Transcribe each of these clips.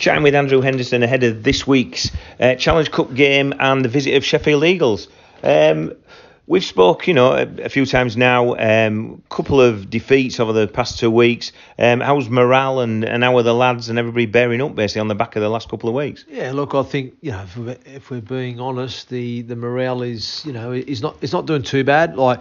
chatting with Andrew Henderson ahead of this week's uh, Challenge Cup game and the visit of Sheffield Eagles. Um, we've spoke, you know, a, a few times now. A um, couple of defeats over the past two weeks. Um, how's morale and, and how are the lads and everybody bearing up basically on the back of the last couple of weeks? Yeah, look, I think you know if we're, if we're being honest, the the morale is you know is not it's not doing too bad. Like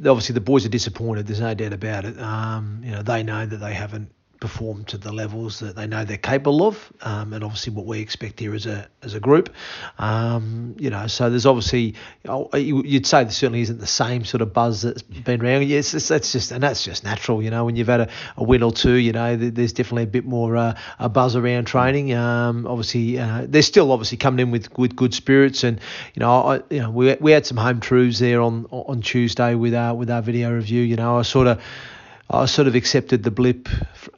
obviously the boys are disappointed. There's no doubt about it. Um, you know they know that they haven't perform to the levels that they know they're capable of, um, and obviously what we expect here as a as a group. Um, you know, so there's obviously you'd say there certainly isn't the same sort of buzz that's been around. Yes, that's just and that's just natural. You know, when you've had a, a win or two, you know, there's definitely a bit more uh, a buzz around training. Um, obviously, uh, they're still obviously coming in with, with good spirits, and you know, I, you know, we we had some home truths there on on Tuesday with our with our video review. You know, I sort of I sort of accepted the blip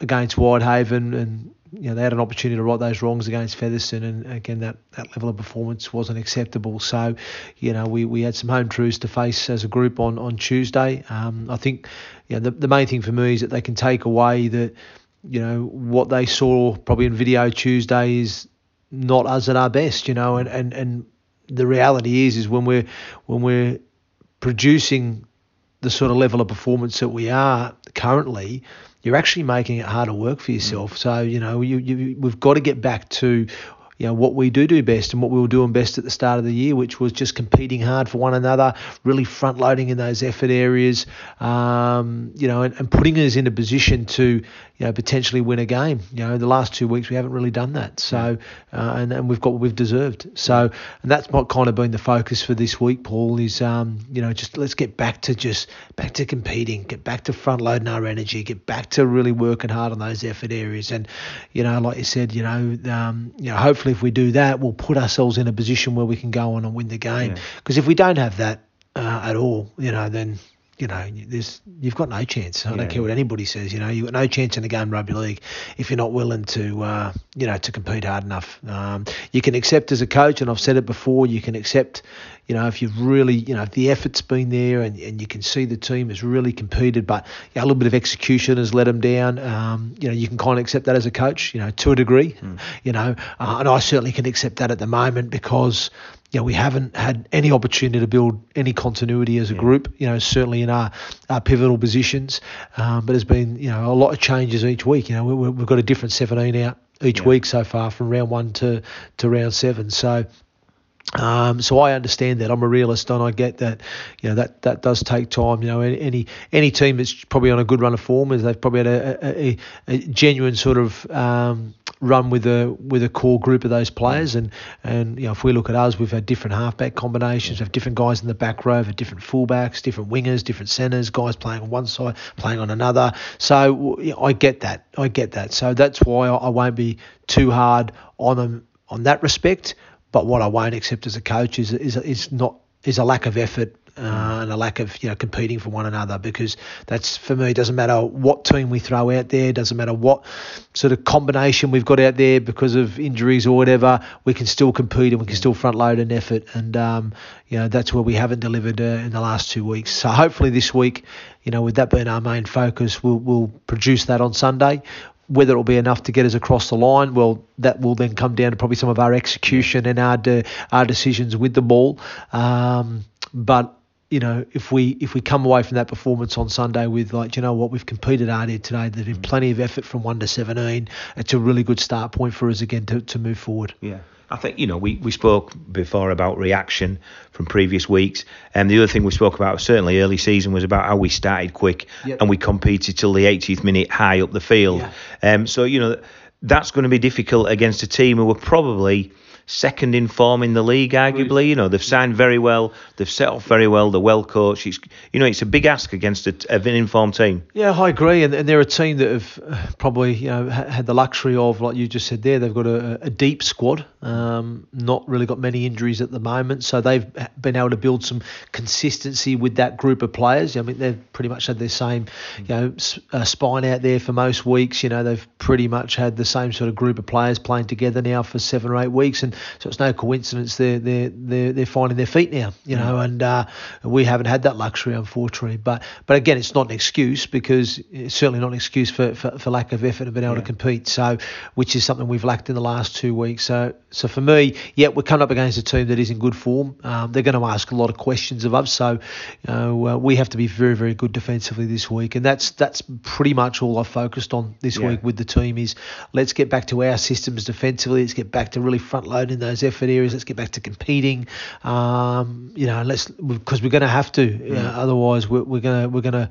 against Whitehaven and you know, they had an opportunity to right those wrongs against Featherstone, and again, that, that level of performance wasn't acceptable. So, you know, we, we had some home truths to face as a group on on Tuesday. Um, I think, you know, the, the main thing for me is that they can take away that, you know, what they saw probably in video Tuesday is not us at our best, you know, and, and, and the reality is is when we're when we're producing the sort of level of performance that we are currently, you're actually making it harder work for yourself. Mm. So you know you, you we've got to get back to you know what we do do best and what we were doing best at the start of the year, which was just competing hard for one another, really front loading in those effort areas, um, you know, and, and, putting us in a position to you know, potentially win a game. You know, the last two weeks we haven't really done that. So, uh, and, and we've got what we've deserved. So, and that's what kind of been the focus for this week, Paul, is, um, you know, just let's get back to just back to competing, get back to front loading our energy, get back to really working hard on those effort areas. And, you know, like you said, you know, um, you know, hopefully if we do that, we'll put ourselves in a position where we can go on and win the game. Because yeah. if we don't have that uh, at all, you know, then you know, there's you've got no chance. I yeah. don't care what anybody says. You know, you've got no chance in the game rugby league if you're not willing to, uh, you know, to compete hard enough. Um, you can accept as a coach, and I've said it before. You can accept, you know, if you've really, you know, if the effort's been there and, and you can see the team has really competed, but you know, a little bit of execution has let them down. Um, you know, you can kind of accept that as a coach, you know, to a degree. Mm. You know, uh, and I certainly can accept that at the moment because you know, we haven't had any opportunity to build any continuity as a group, you know, certainly in our, our pivotal positions. Um, but there's been, you know, a lot of changes each week. You know, we, have got a different 17 out each yeah. week so far from round one to, to round seven. So, um, so I understand that. I'm a realist, and I get that. You know that that does take time. You know, any any team that's probably on a good run of form is they've probably had a, a, a genuine sort of um, run with a with a core group of those players. And and you know, if we look at us, we've had different halfback combinations, have different guys in the back row, have different fullbacks, different wingers, different centres, guys playing on one side, playing on another. So you know, I get that. I get that. So that's why I, I won't be too hard on them on that respect. But what I won't accept as a coach is is is not is a lack of effort uh, and a lack of you know competing for one another because that's for me it doesn't matter what team we throw out there doesn't matter what sort of combination we've got out there because of injuries or whatever we can still compete and we can still front load an effort. And um, you know that's where we haven't delivered uh, in the last two weeks. So hopefully this week you know with that being our main focus we'll, we'll produce that on Sunday whether it'll be enough to get us across the line, well, that will then come down to probably some of our execution and our de- our decisions with the ball. Um, but you know, if we if we come away from that performance on Sunday with like, you know what, we've competed hard here today. There's been plenty of effort from one to seventeen. It's a really good start point for us again to, to move forward. Yeah. I think you know we, we spoke before about reaction from previous weeks, and the other thing we spoke about certainly early season was about how we started quick yep. and we competed till the 80th minute high up the field. Yeah. Um, so you know that's going to be difficult against a team who were probably second in form in the league, arguably. You know, they've signed very well, they've set off very well, they're well coached. It's, you know, it's a big ask against a, an informed team. Yeah, I agree. And, and they're a team that have uh, probably, you know, had the luxury of, like you just said there, they've got a, a deep squad, um, not really got many injuries at the moment. So they've been able to build some consistency with that group of players. I mean, they've pretty much had their same, you know, uh, spine out there for most weeks. You know, they've pretty much had the same sort of group of players playing together now for seven or eight weeks. And and so it's no coincidence they're they're they're, they're finding their feet now, you know, mm. and uh, we haven't had that luxury unfortunately. But but again, it's not an excuse because it's certainly not an excuse for, for, for lack of effort and being able yeah. to compete. So which is something we've lacked in the last two weeks. So so for me, yeah, we're coming up against a team that is in good form. Um, they're going to ask a lot of questions of us, so you know, uh, we have to be very very good defensively this week, and that's that's pretty much all I've focused on this yeah. week with the team is let's get back to our systems defensively. Let's get back to really front loading those effort areas. Let's get back to competing. Um, you know, let's because we're going to have to. Mm. You know, otherwise, we're, we're going to we're going to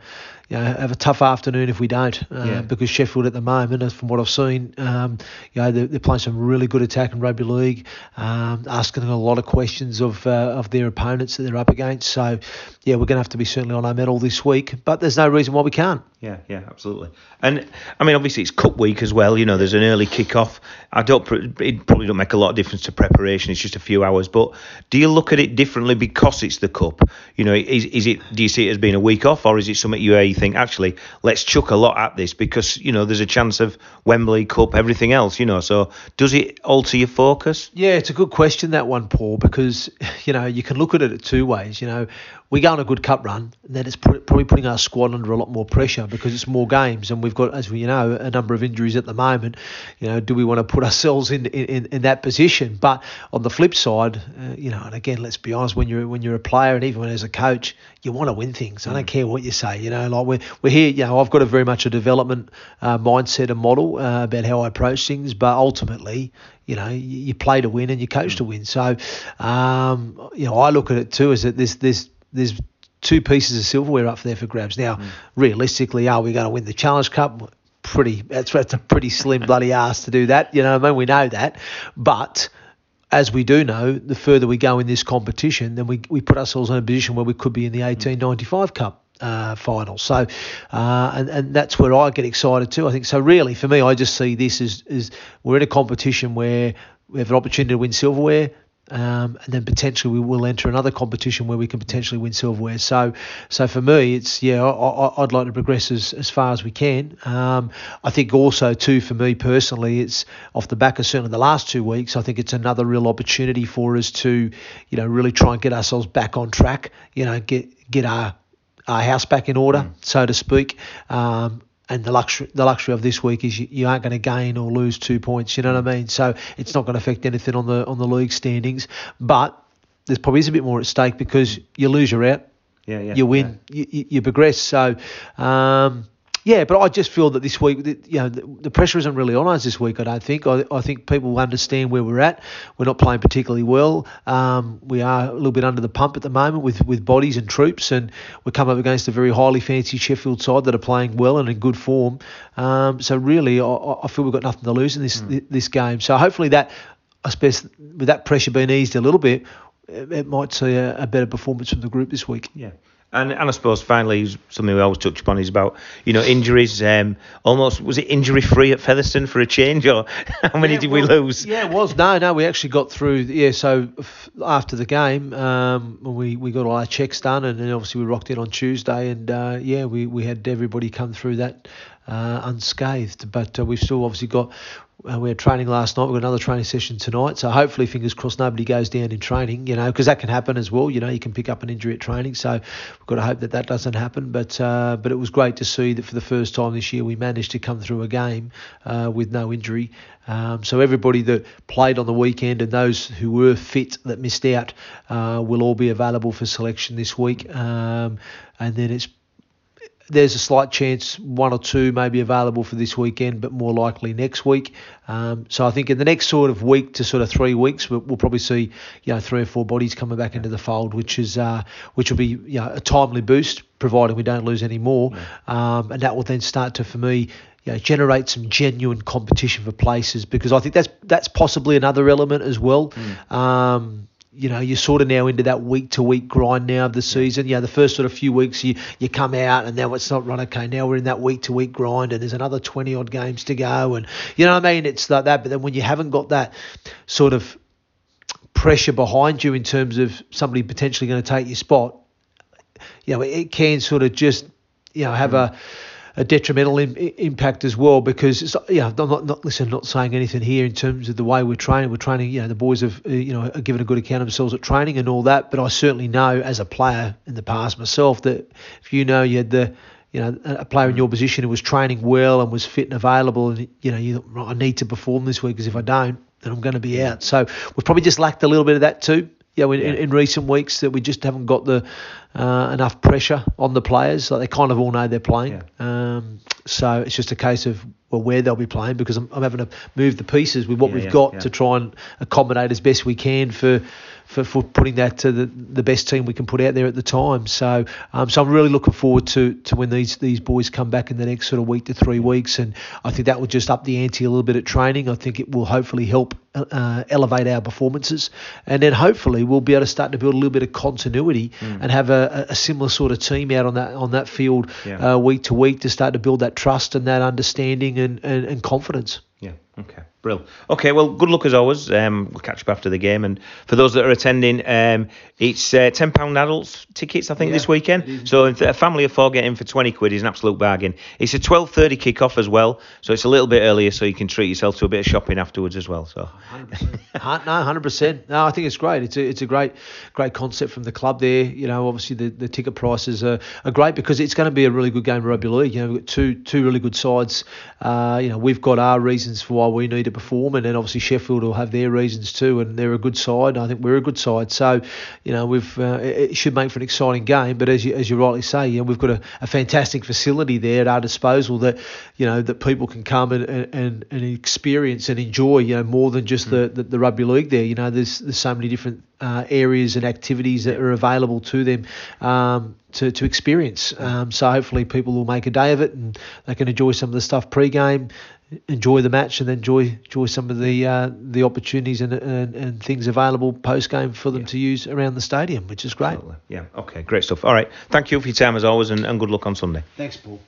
you know, have a tough afternoon if we don't, uh, yeah. because Sheffield at the moment, from what I've seen, um, you know, they're, they're, playing some really good attack in rugby league, um, asking a lot of questions of uh, of their opponents that they're up against. So, yeah, we're going to have to be certainly on our mettle this week, but there's no reason why we can't. Yeah, yeah, absolutely. And I mean, obviously it's Cup week as well. You know, there's an early kick-off. I don't. It probably don't make a lot of difference to preparation. It's just a few hours. But do you look at it differently because it's the Cup? You know, is is it? Do you see it as being a week off, or is it something you, you think actually let's chuck a lot at this because you know there's a chance of Wembley Cup, everything else. You know, so does it alter your focus? Yeah, it's a good question that one, Paul, because you know you can look at it two ways. You know, we go on a good cup run, then it's probably putting our squad under a lot more pressure because it's more games, and we've got, as we know, a number of injuries at the moment. You know, do we want to put ourselves in in, in that position? But on the flip side, uh, you know, and again, let's be honest, when you're when you're a player and even as a coach, you want to win things. I don't mm. care what you say. You know, like we're we're here. You know, I've got a very much a development uh, mindset and model uh, about how I approach things, but ultimately, you know, you, play to win and you coach to win. So, um, you know, I look at it too as that this this there's two pieces of silverware up there for grabs. Now, mm. realistically, are we going to win the Challenge Cup? Pretty, that's, that's a pretty slim bloody ass to do that. You know, I mean, we know that, but as we do know, the further we go in this competition, then we, we put ourselves in a position where we could be in the 1895 Cup uh, final. So, uh, and, and that's where I get excited too. I think so. Really, for me, I just see this as, as we're in a competition where we have an opportunity to win silverware. Um, and then potentially we will enter another competition where we can potentially win silverware. So, so for me, it's yeah, I, would like to progress as, as far as we can. Um, I think also too for me personally, it's off the back of certainly the last two weeks. I think it's another real opportunity for us to, you know, really try and get ourselves back on track. You know, get get our our house back in order, mm. so to speak. Um, and the luxury the luxury of this week is you, you aren't going to gain or lose two points. You know what I mean? So it's not going to affect anything on the on the league standings. But there's probably is a bit more at stake because you lose, you're out. Yeah, yeah. You win, yeah. You, you progress. So um, yeah, but I just feel that this week, you know, the, the, pressure isn't really on us this week. I don't think. I, I think people understand where we're at. We're not playing particularly well. Um, we are a little bit under the pump at the moment with, with bodies and troops, and we come up against a very highly fancy Sheffield side that are playing well and in good form. Um, so really, I, I, feel we've got nothing to lose in this mm. this game. So hopefully that, I suppose, with that pressure being eased a little bit, it, it might see a, a better performance from the group this week. Yeah. And, and I suppose finally something we always touch upon is about you know injuries. Um, almost was it injury free at Featherstone for a change, or how many yeah, did well, we lose? Yeah, it was. No, no, we actually got through. Yeah, so f- after the game, um, we we got all our checks done, and then obviously we rocked in on Tuesday, and uh, yeah, we we had everybody come through that uh, unscathed. But uh, we've still obviously got uh, we had training last night. We've got another training session tonight. So hopefully, fingers crossed, nobody goes down in training. You know, because that can happen as well. You know, you can pick up an injury at training. So we've got to hope that that doesn't happen. But uh, but it was great to see that for the first time this year we managed to come through a game uh, with no injury. Um, so everybody that played on the weekend and those who were fit that missed out uh, will all be available for selection this week. Um, and then it's there's a slight chance one or two may be available for this weekend, but more likely next week. Um, so I think in the next sort of week to sort of three weeks, we'll, we'll probably see you know three or four bodies coming back into the fold, which is uh, which will be you know a timely boost, provided we don't lose any more, yeah. um, and that will then start to for me you know, generate some genuine competition for places because I think that's that's possibly another element as well. Mm. Um, you know, you're sort of now into that week to week grind now of the season. Yeah, the first sort of few weeks you, you come out and now it's not run okay. Now we're in that week to week grind and there's another 20 odd games to go. And you know what I mean? It's like that. But then when you haven't got that sort of pressure behind you in terms of somebody potentially going to take your spot, you know, it can sort of just, you know, have mm. a a detrimental in, impact as well because it's yeah I'm not, not listen not saying anything here in terms of the way we're training we're training you know the boys have uh, you know are given a good account of themselves at training and all that but I certainly know as a player in the past myself that if you know you had the you know, a player in your position who was training well and was fit and available, and you know, you, I need to perform this week because if I don't, then I'm going to be out. So we've probably just lacked a little bit of that too. You know, in, yeah. in, recent weeks that we just haven't got the uh, enough pressure on the players. Like they kind of all know they're playing. Yeah. Um, so it's just a case of well where they'll be playing because I'm, I'm having to move the pieces with what yeah, we've got to try and accommodate as best we can for for, for putting that to the, the best team we can put out there at the time. So um, so I'm really looking forward to, to when these these boys come back in the next sort of week to three weeks, and I think that will just up the ante a little bit at training. I think it will hopefully help uh, elevate our performances, and then hopefully we'll be able to start to build a little bit of continuity mm. and have a, a, similar sort of team out on that on that field yeah. uh, week to week to start to build that trust and that understanding and, and, and confidence. Yeah. Okay. Brill. Okay, well, good luck as always. Um, we'll catch up after the game. And for those that are attending, um, it's uh, £10 adults tickets, I think, yeah, this weekend. So a family of four get in for 20 quid is an absolute bargain. It's a 12.30 kick-off as well, so it's a little bit earlier so you can treat yourself to a bit of shopping afterwards as well. So 100%. no, 100%. No, I think it's great. It's a, it's a great great concept from the club there. You know, obviously the, the ticket prices are, are great because it's going to be a really good game of rugby league. You know, we've got two, two really good sides. Uh, you know, we've got our reasons for why we need to perform, and then obviously Sheffield will have their reasons too, and they're a good side. I think we're a good side. So, you know, we've uh, it should make for an exciting game. But as you as you rightly say, you know, we've got a, a fantastic facility there at our disposal that you know that people can come and, and, and experience and enjoy. You know, more than just mm. the, the, the rugby league there. You know, there's there's so many different uh, areas and activities that are available to them um, to, to experience. Um, so hopefully people will make a day of it and they can enjoy some of the stuff pre-game, enjoy the match, and then enjoy enjoy some of the uh, the opportunities and, and, and things available post-game for them yeah. to use around the stadium, which is great. Absolutely. Yeah. Okay. Great stuff. All right. Thank you for your time as always, and, and good luck on Sunday. Thanks, Paul.